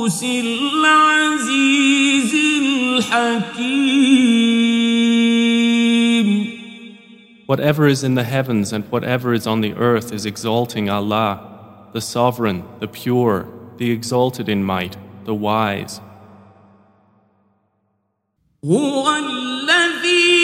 القدوس العزيز الحكيم Whatever is in the heavens and whatever is on the earth is exalting Allah, the sovereign, the pure, the exalted in might, the wise. هو الذي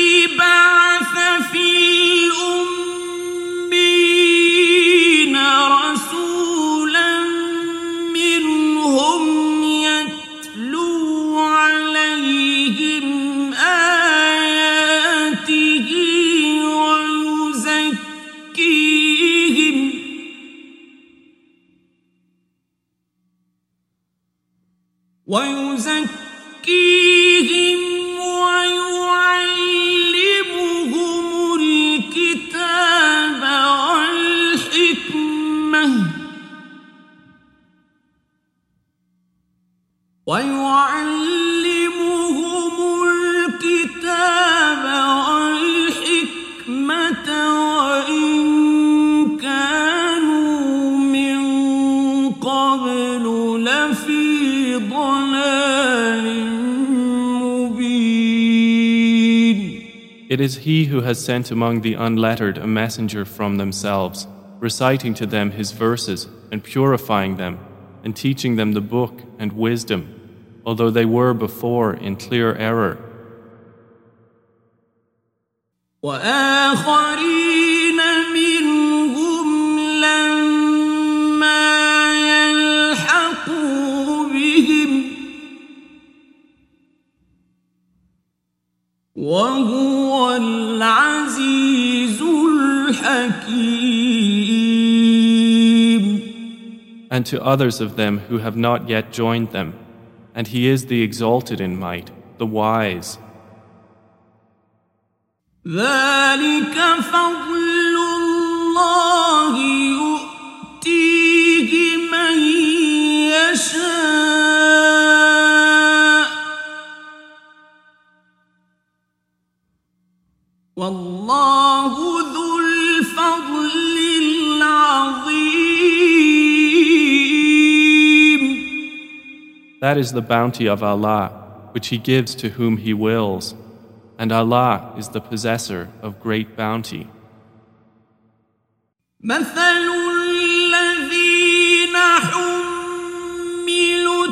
ويزكيهم ويعلمهم الكتاب والحكمة ويعلمهم It is He who has sent among the unlettered a messenger from themselves, reciting to them His verses and purifying them, and teaching them the book and wisdom, although they were before in clear error. And to others of them who have not yet joined them, and He is the exalted in might, the wise. ذلك فضل الله That is the bounty of Allah, which He gives to whom He wills, and Allah is the possessor of great bounty. مثل الذين حملوا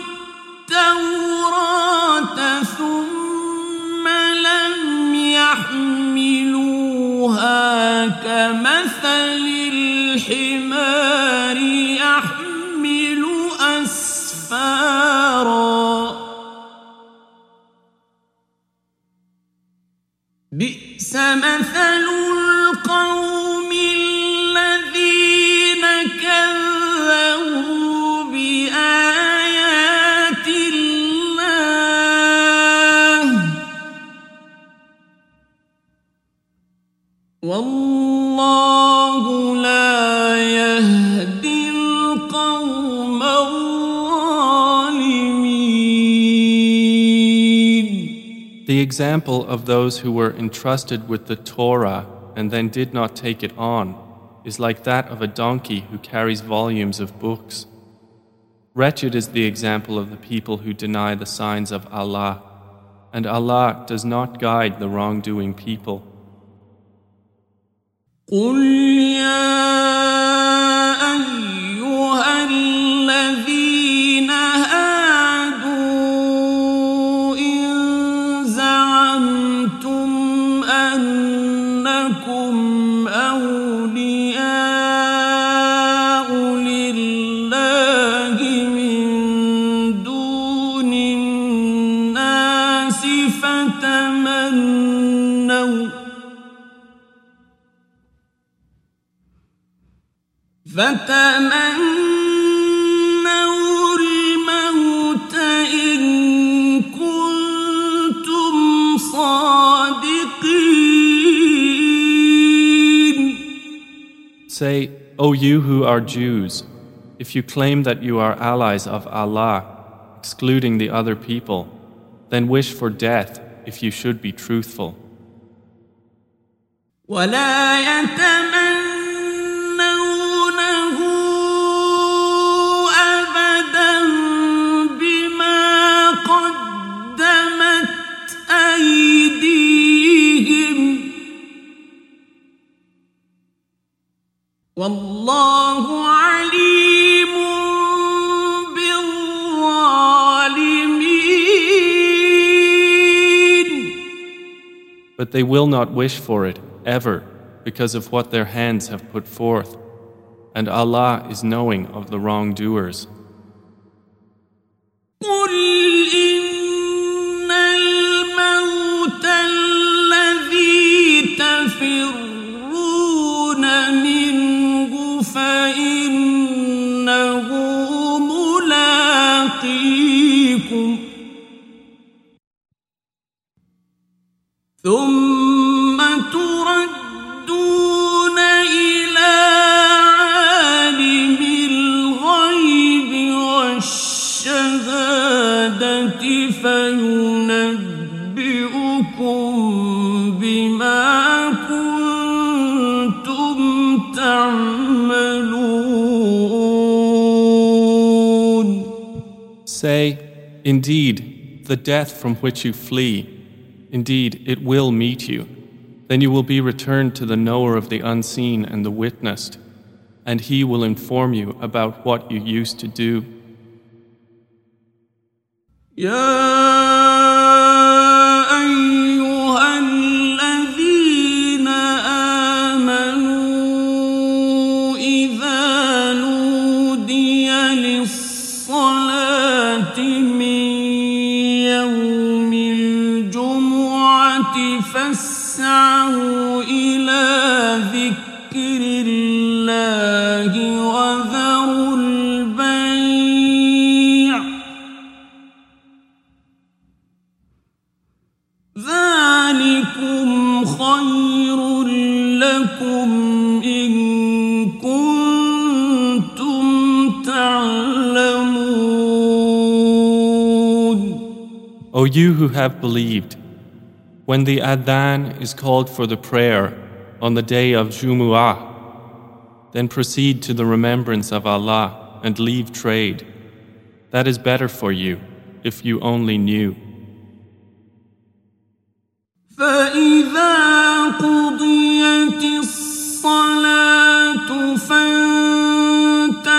التوراة ثم لم يحملوها كمثل والله لا يهدي القوم الظالمين The example of those who were entrusted with the Torah and then did not take it on is like that of a donkey who carries volumes of books. Wretched is the example of the people who deny the signs of Allah, and Allah does not guide the wrongdoing people. قل يا أيها الذين هادوا إن زعمتم أنكم فتمنوا الموت إن كنتم صادقين Say, O you who are Jews, if you claim that you are allies of Allah, excluding the other people, then wish for death if you should be truthful. ولا يتمنونه But they will not wish for it ever because of what their hands have put forth. And Allah is knowing of the wrongdoers. قل إن الموت الذي تفرون منه فإنه والشهادة فينبئكم بما كنتم تعملون Say, Indeed, the death from which you flee, indeed, it will meet you. Then you will be returned to the knower of the unseen and the witnessed, and he will inform you about what you used to do. يا O you who have believed, when the adhan is called for the prayer on the day of Jumu'ah, then proceed to the remembrance of Allah and leave trade. That is better for you if you only knew. فإذا قضيت الصلاة فانتشروا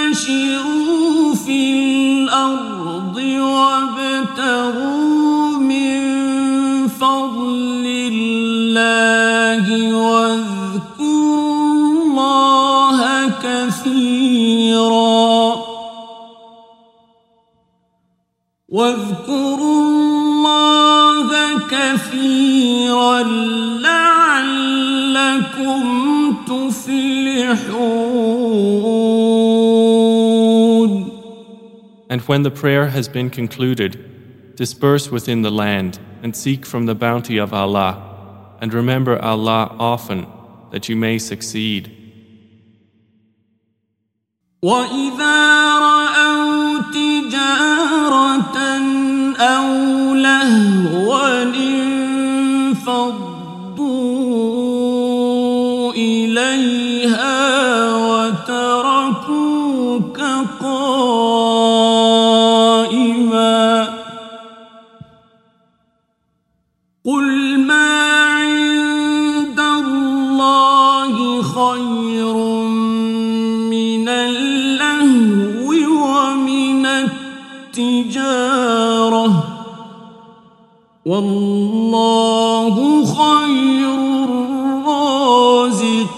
كثيرا واذكروا الله كثيرا لعلكم تفلحون And when the prayer has been concluded, disperse within the land and seek from the bounty of Allah, and remember Allah often that you may succeed. واذا راوا تجاره أو لهوا والله خير الرازقين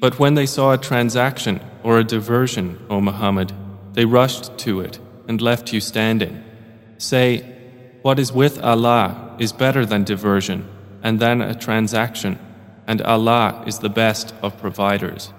But when they saw a transaction or a diversion, O Muhammad, they rushed to it and left you standing. Say, What is with Allah is better than diversion and than a transaction, and Allah is the best of providers.